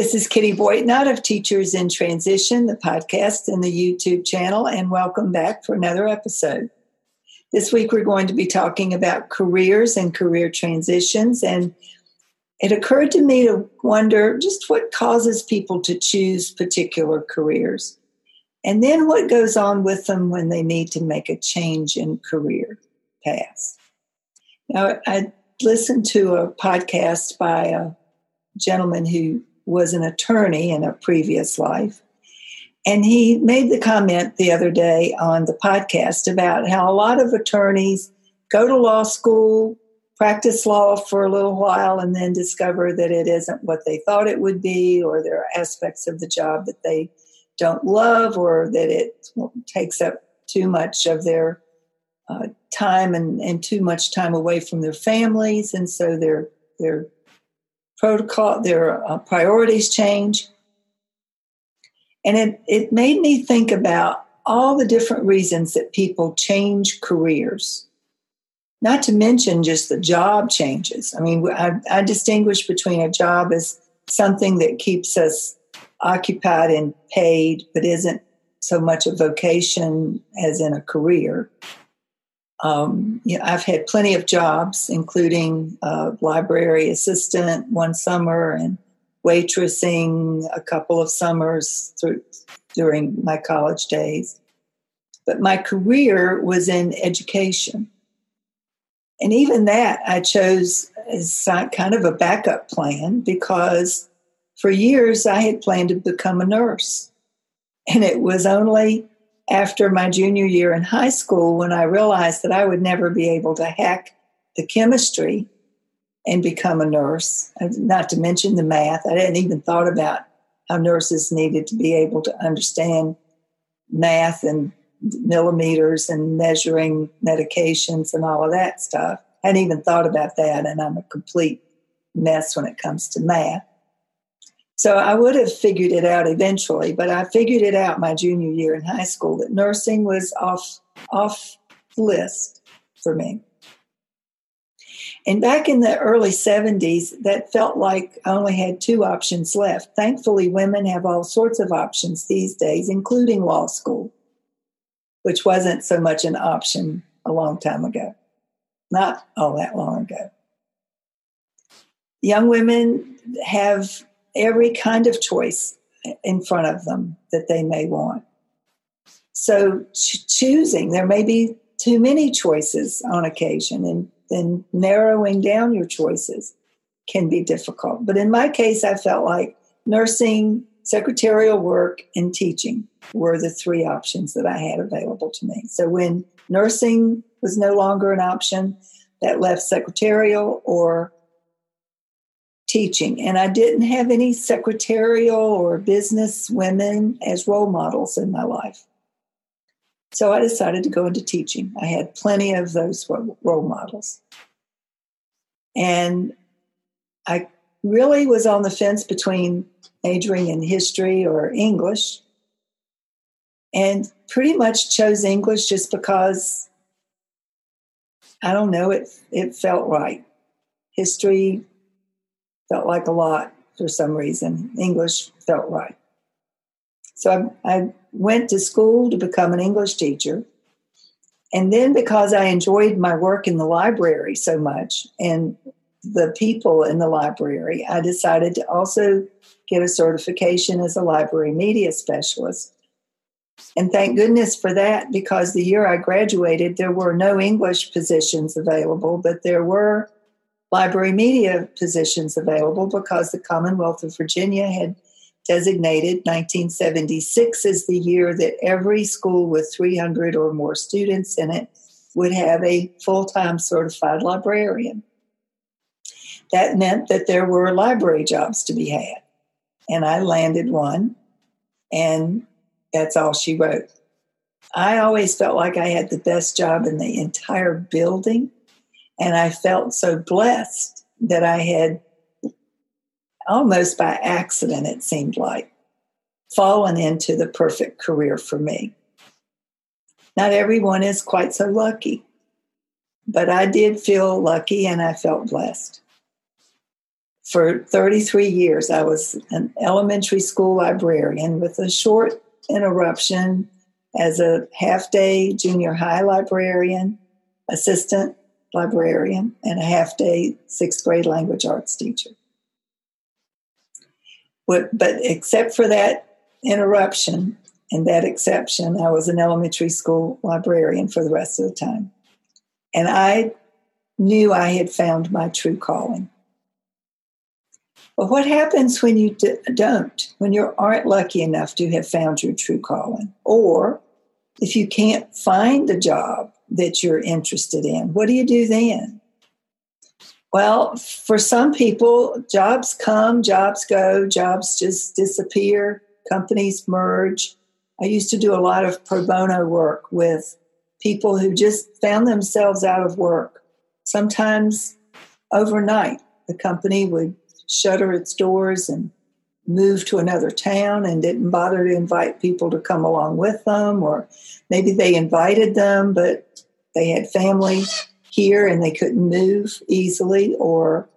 This is Kitty Boitnott of Teachers in Transition, the podcast and the YouTube channel, and welcome back for another episode. This week we're going to be talking about careers and career transitions, and it occurred to me to wonder just what causes people to choose particular careers, and then what goes on with them when they need to make a change in career paths. Now, I listened to a podcast by a gentleman who was an attorney in a previous life. And he made the comment the other day on the podcast about how a lot of attorneys go to law school, practice law for a little while, and then discover that it isn't what they thought it would be, or there are aspects of the job that they don't love, or that it takes up too much of their uh, time and, and too much time away from their families. And so they're, they're protocol, their uh, priorities change. And it, it made me think about all the different reasons that people change careers. Not to mention just the job changes. I mean, I, I distinguish between a job as something that keeps us occupied and paid, but isn't so much a vocation as in a career. Um, I've had plenty of jobs, including library assistant one summer and waitressing a couple of summers through, during my college days. But my career was in education. And even that I chose as kind of a backup plan because for years I had planned to become a nurse. And it was only after my junior year in high school when I realized that I would never be able to hack the chemistry and become a nurse, not to mention the math. I hadn't even thought about how nurses needed to be able to understand math and millimeters and measuring medications and all of that stuff. I hadn't even thought about that, and I'm a complete mess when it comes to math. So I would have figured it out eventually, but I figured it out my junior year in high school that nursing was off off list for me. And back in the early 70s, that felt like I only had two options left. Thankfully, women have all sorts of options these days, including law school, which wasn't so much an option a long time ago, not all that long ago. Young women have every kind of choice in front of them that they may want. So ch- choosing, there may be too many choices on occasion, and then narrowing down your choices can be difficult. But in my case, I felt like nursing, secretarial work, and teaching were the three options that I had available to me. So when nursing was no longer an option, that left secretarial or teaching. And I didn't have any secretarial or business women as role models in my life. So I decided to go into teaching. I had plenty of those role models. And I really was on the fence between majoring in history or English. and pretty much chose English just because I don't know, it it felt right. History felt like a lot for some reason. English felt right. So I, I went to school to become an English teacher. And then because I enjoyed my work in the library so much and the people in the library, I decided to also get a certification as a library media specialist. And thank goodness for that because the year I graduated, there were no English positions available, but there were library media positions available because the Commonwealth of Virginia had designated 1976 as the year that every school with 300 or more students in it would have a full time certified librarian. That meant that there were library jobs to be had. And I landed one, and that's all she wrote. I always felt like I had the best job in the entire building, and I felt so blessed that I had almost by accident, it seemed like, fallen into the perfect career for me. Not everyone is quite so lucky, but I did feel lucky and I felt blessed. For 33 years, I was an elementary school librarian with a short interruption as a half day junior high librarian, assistant librarian, and a half day sixth grade language arts teacher. But, but except for that interruption and that exception, I was an elementary school librarian for the rest of the time. And I knew I had found my true calling. But what happens when you d- don't, when you aren't lucky enough to have found your true calling? Or if you can't find the job that you're interested in, what do you do then? Well, for some people, jobs come, jobs go, jobs just disappear, companies merge. I used to do a lot of pro bono work with people who just found themselves out of work. Sometimes overnight, the company would shutter its doors and move to another town and didn't bother to invite people to come along with them, or maybe they invited them, but they had family here and they couldn't move easily, or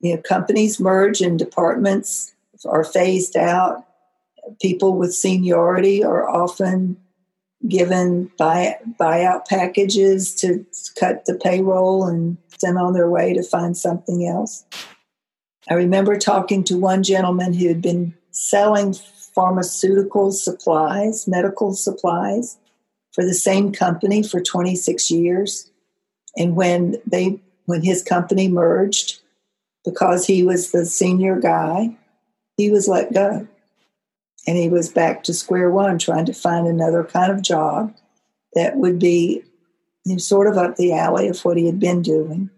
you know, companies merge and departments are phased out. People with seniority are often given buy, buyout packages to cut the payroll and send on their way to find something else. I remember talking to one gentleman who had been selling pharmaceutical supplies, medical supplies, for the same company for 26 years. And when they when his company merged, because he was the senior guy, he was let go. And he was back to square one trying to find another kind of job that would be sort of up the alley of what he had been doing,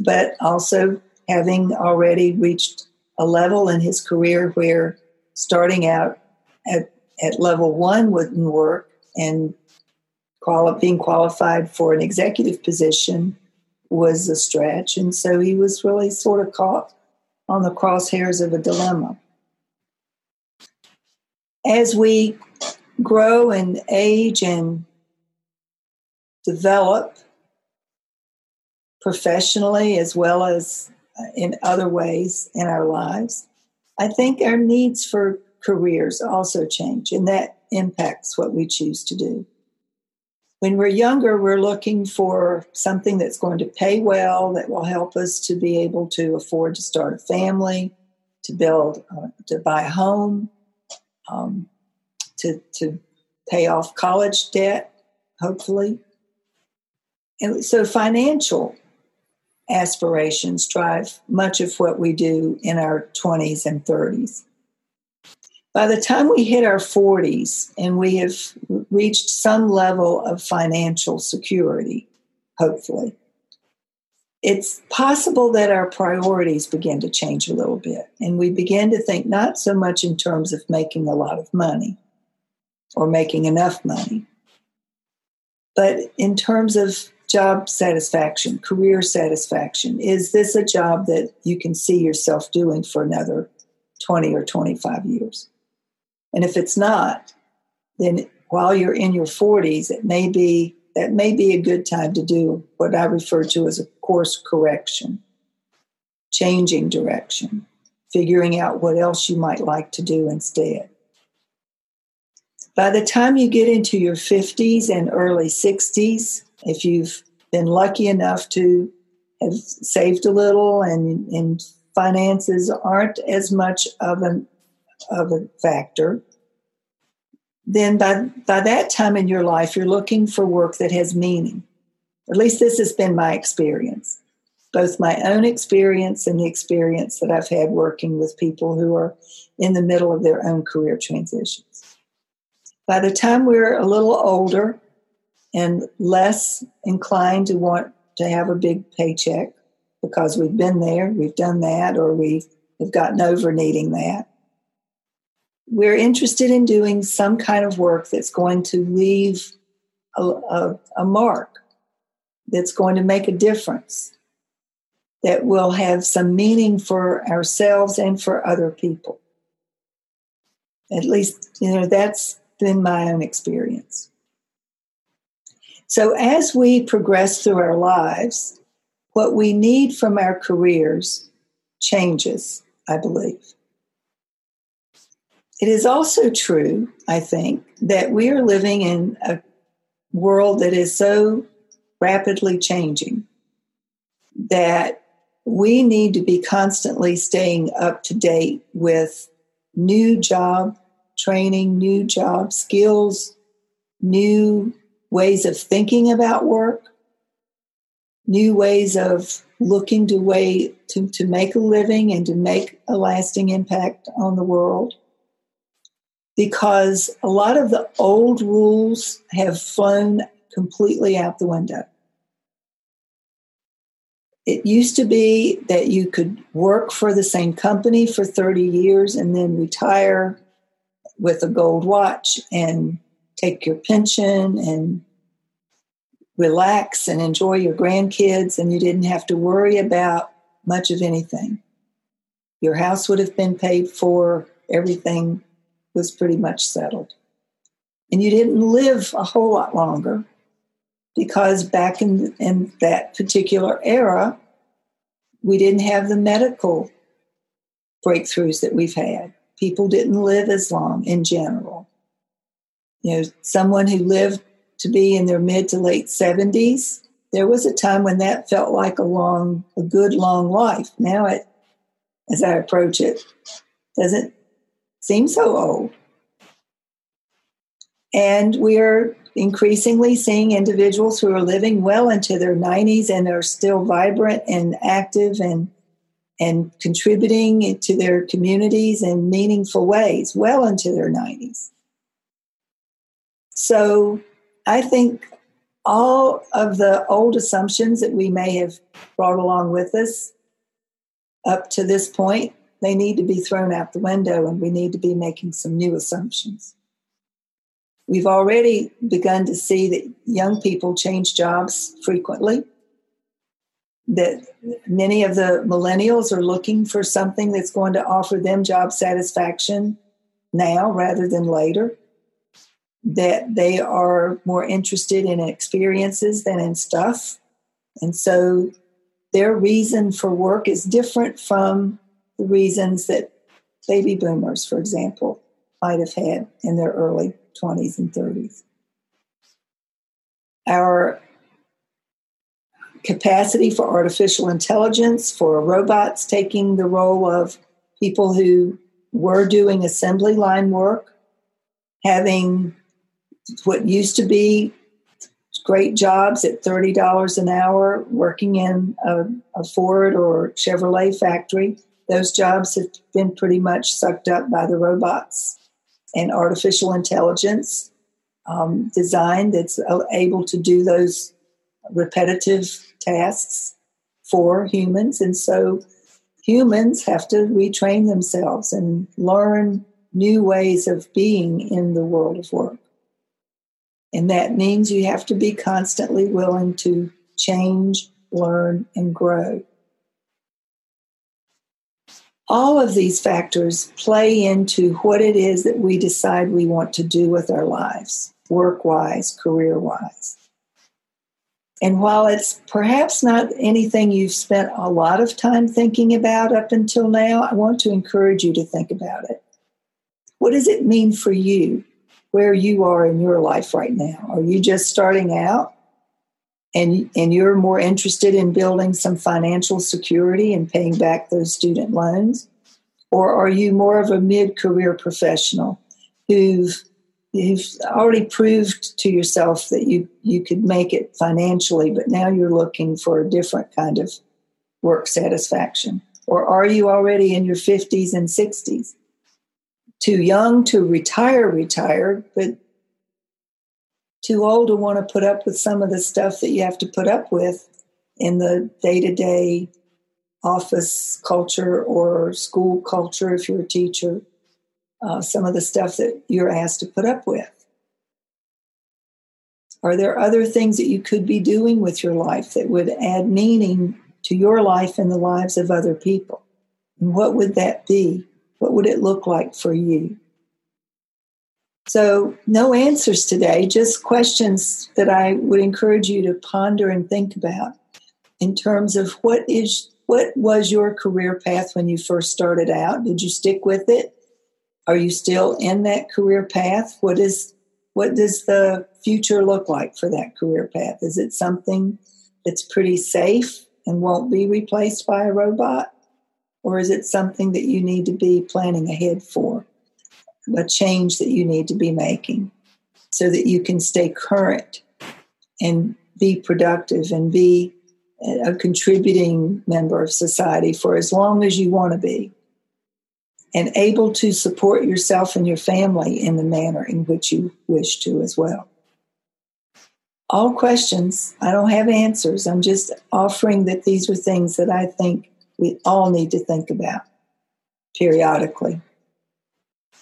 but also having already reached a level in his career where starting out at, at level one wouldn't work and quali- being qualified for an executive position was a stretch. And so he was really sort of caught on the crosshairs of a dilemma. As we grow and age and develop professionally as well as uh, in other ways in our lives, I think our needs for careers also change, and that impacts what we choose to do. When we're younger, we're looking for something that's going to pay well, that will help us to be able to afford to start a family, to build, uh, to buy a home, um, to, to pay off college debt, hopefully. And so financial aspirations drive much of what we do in our 20s and 30s. By the time we hit our 40s and we have reached some level of financial security, hopefully, it's possible that our priorities begin to change a little bit and we begin to think not so much in terms of making a lot of money or making enough money, but in terms of job satisfaction, career satisfaction. Is this a job that you can see yourself doing for another 20 or 25 years? And if it's not, then while you're in your 40s, it may be that may be a good time to do what I refer to as a course correction, changing direction, figuring out what else you might like to do instead. By the time you get into your 50s and early 60s, if you've been lucky enough to have saved a little and, and finances aren't as much of an of a factor, then by by that time in your life you're looking for work that has meaning. At least this has been my experience. Both my own experience and the experience that I've had working with people who are in the middle of their own career transitions. By the time we're a little older and less inclined to want to have a big paycheck because we've been there, we've done that, or we have gotten over needing that. We're interested in doing some kind of work that's going to leave a, a, a mark, that's going to make a difference, that will have some meaning for ourselves and for other people. At least, you know, that's been my own experience. So, as we progress through our lives, what we need from our careers changes, I believe. It is also true, I think, that we are living in a world that is so rapidly changing that we need to be constantly staying up to date with new job training, new job skills, new ways of thinking about work, new ways of looking to way to, to make a living and to make a lasting impact on the world because a lot of the old rules have flown completely out the window. It used to be that you could work for the same company for 30 years and then retire with a gold watch and take your pension and relax and enjoy your grandkids, and you didn't have to worry about much of anything. Your house would have been paid for, everything was pretty much settled. And you didn't live a whole lot longer because back in, in that particular era, we didn't have the medical breakthroughs that we've had. People didn't live as long in general you know, someone who lived to be in their mid to late 70s, there was a time when that felt like a long, a good long life. Now it, as I approach it, doesn't seem so old. And we are increasingly seeing individuals who are living well into their 90s and are still vibrant and active and and contributing to their communities in meaningful ways well into their 90s. So I think all of the old assumptions that we may have brought along with us up to this point, they need to be thrown out the window and we need to be making some new assumptions. We've already begun to see that young people change jobs frequently, that many of the millennials are looking for something that's going to offer them job satisfaction now rather than later that they are more interested in experiences than in stuff. And so their reason for work is different from the reasons that baby boomers, for example, might have had in their early 20s and 30s. Our capacity for artificial intelligence, for robots taking the role of people who were doing assembly line work, having what used to be great jobs at $30 an hour working in a, a, Ford or Chevrolet factory. Those jobs have been pretty much sucked up by the robots and artificial intelligence um, design that's able to do those repetitive tasks for humans. And so humans have to retrain themselves and learn new ways of being in the world of work. And that means you have to be constantly willing to change, learn, and grow. All of these factors play into what it is that we decide we want to do with our lives, work wise, career wise. And while it's perhaps not anything you've spent a lot of time thinking about up until now, I want to encourage you to think about it. What does it mean for you where you are in your life right now? Are you just starting out and, and you're more interested in building some financial security and paying back those student loans? Or are you more of a mid career professional who've you've already proved to yourself that you you could make it financially but now you're looking for a different kind of work satisfaction or are you already in your 50s and 60s too young to retire retire but too old to want to put up with some of the stuff that you have to put up with in the day-to-day office culture or school culture if you're a teacher uh, some of the stuff that you're asked to put up with? Are there other things that you could be doing with your life that would add meaning to your life and the lives of other people? And what would that be? What would it look like for you? So, no answers today, just questions that I would encourage you to ponder and think about in terms of what is what was your career path when you first started out? Did you stick with it? Are you still in that career path? What is what does the future look like for that career path? Is it something that's pretty safe and won't be replaced by a robot? Or is it something that you need to be planning ahead for? A change that you need to be making so that you can stay current and be productive and be a contributing member of society for as long as you want to be and able to support yourself and your family in the manner in which you wish to as well. All questions, I don't have answers. I'm just offering that these are things that I think we all need to think about periodically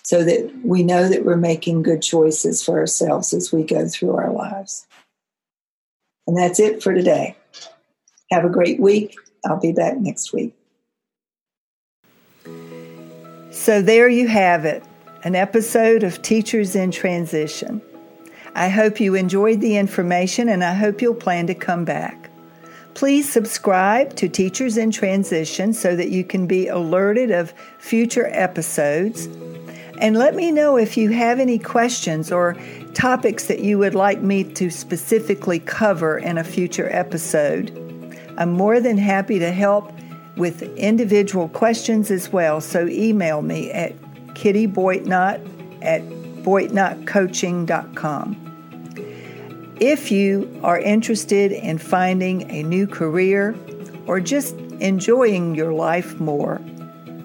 so that we know that we're making good choices for ourselves as we go through our lives. And that's it for today. Have a great week. I'll be back next week. So there you have it an episode of Teachers in Transition. I hope you enjoyed the information and I hope you'll plan to come back. Please subscribe to Teachers in Transition so that you can be alerted of future episodes. And let me know if you have any questions or topics that you would like me to specifically cover in a future episode. I'm more than happy to help with individual questions as well. So email me at kittyboitnott at boitnottcoaching.com. If you are interested in finding a new career or just enjoying your life more,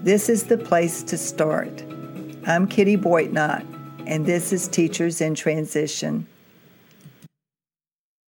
this is the place to start. I'm Kitty Boitnott, and this is Teachers in Transition.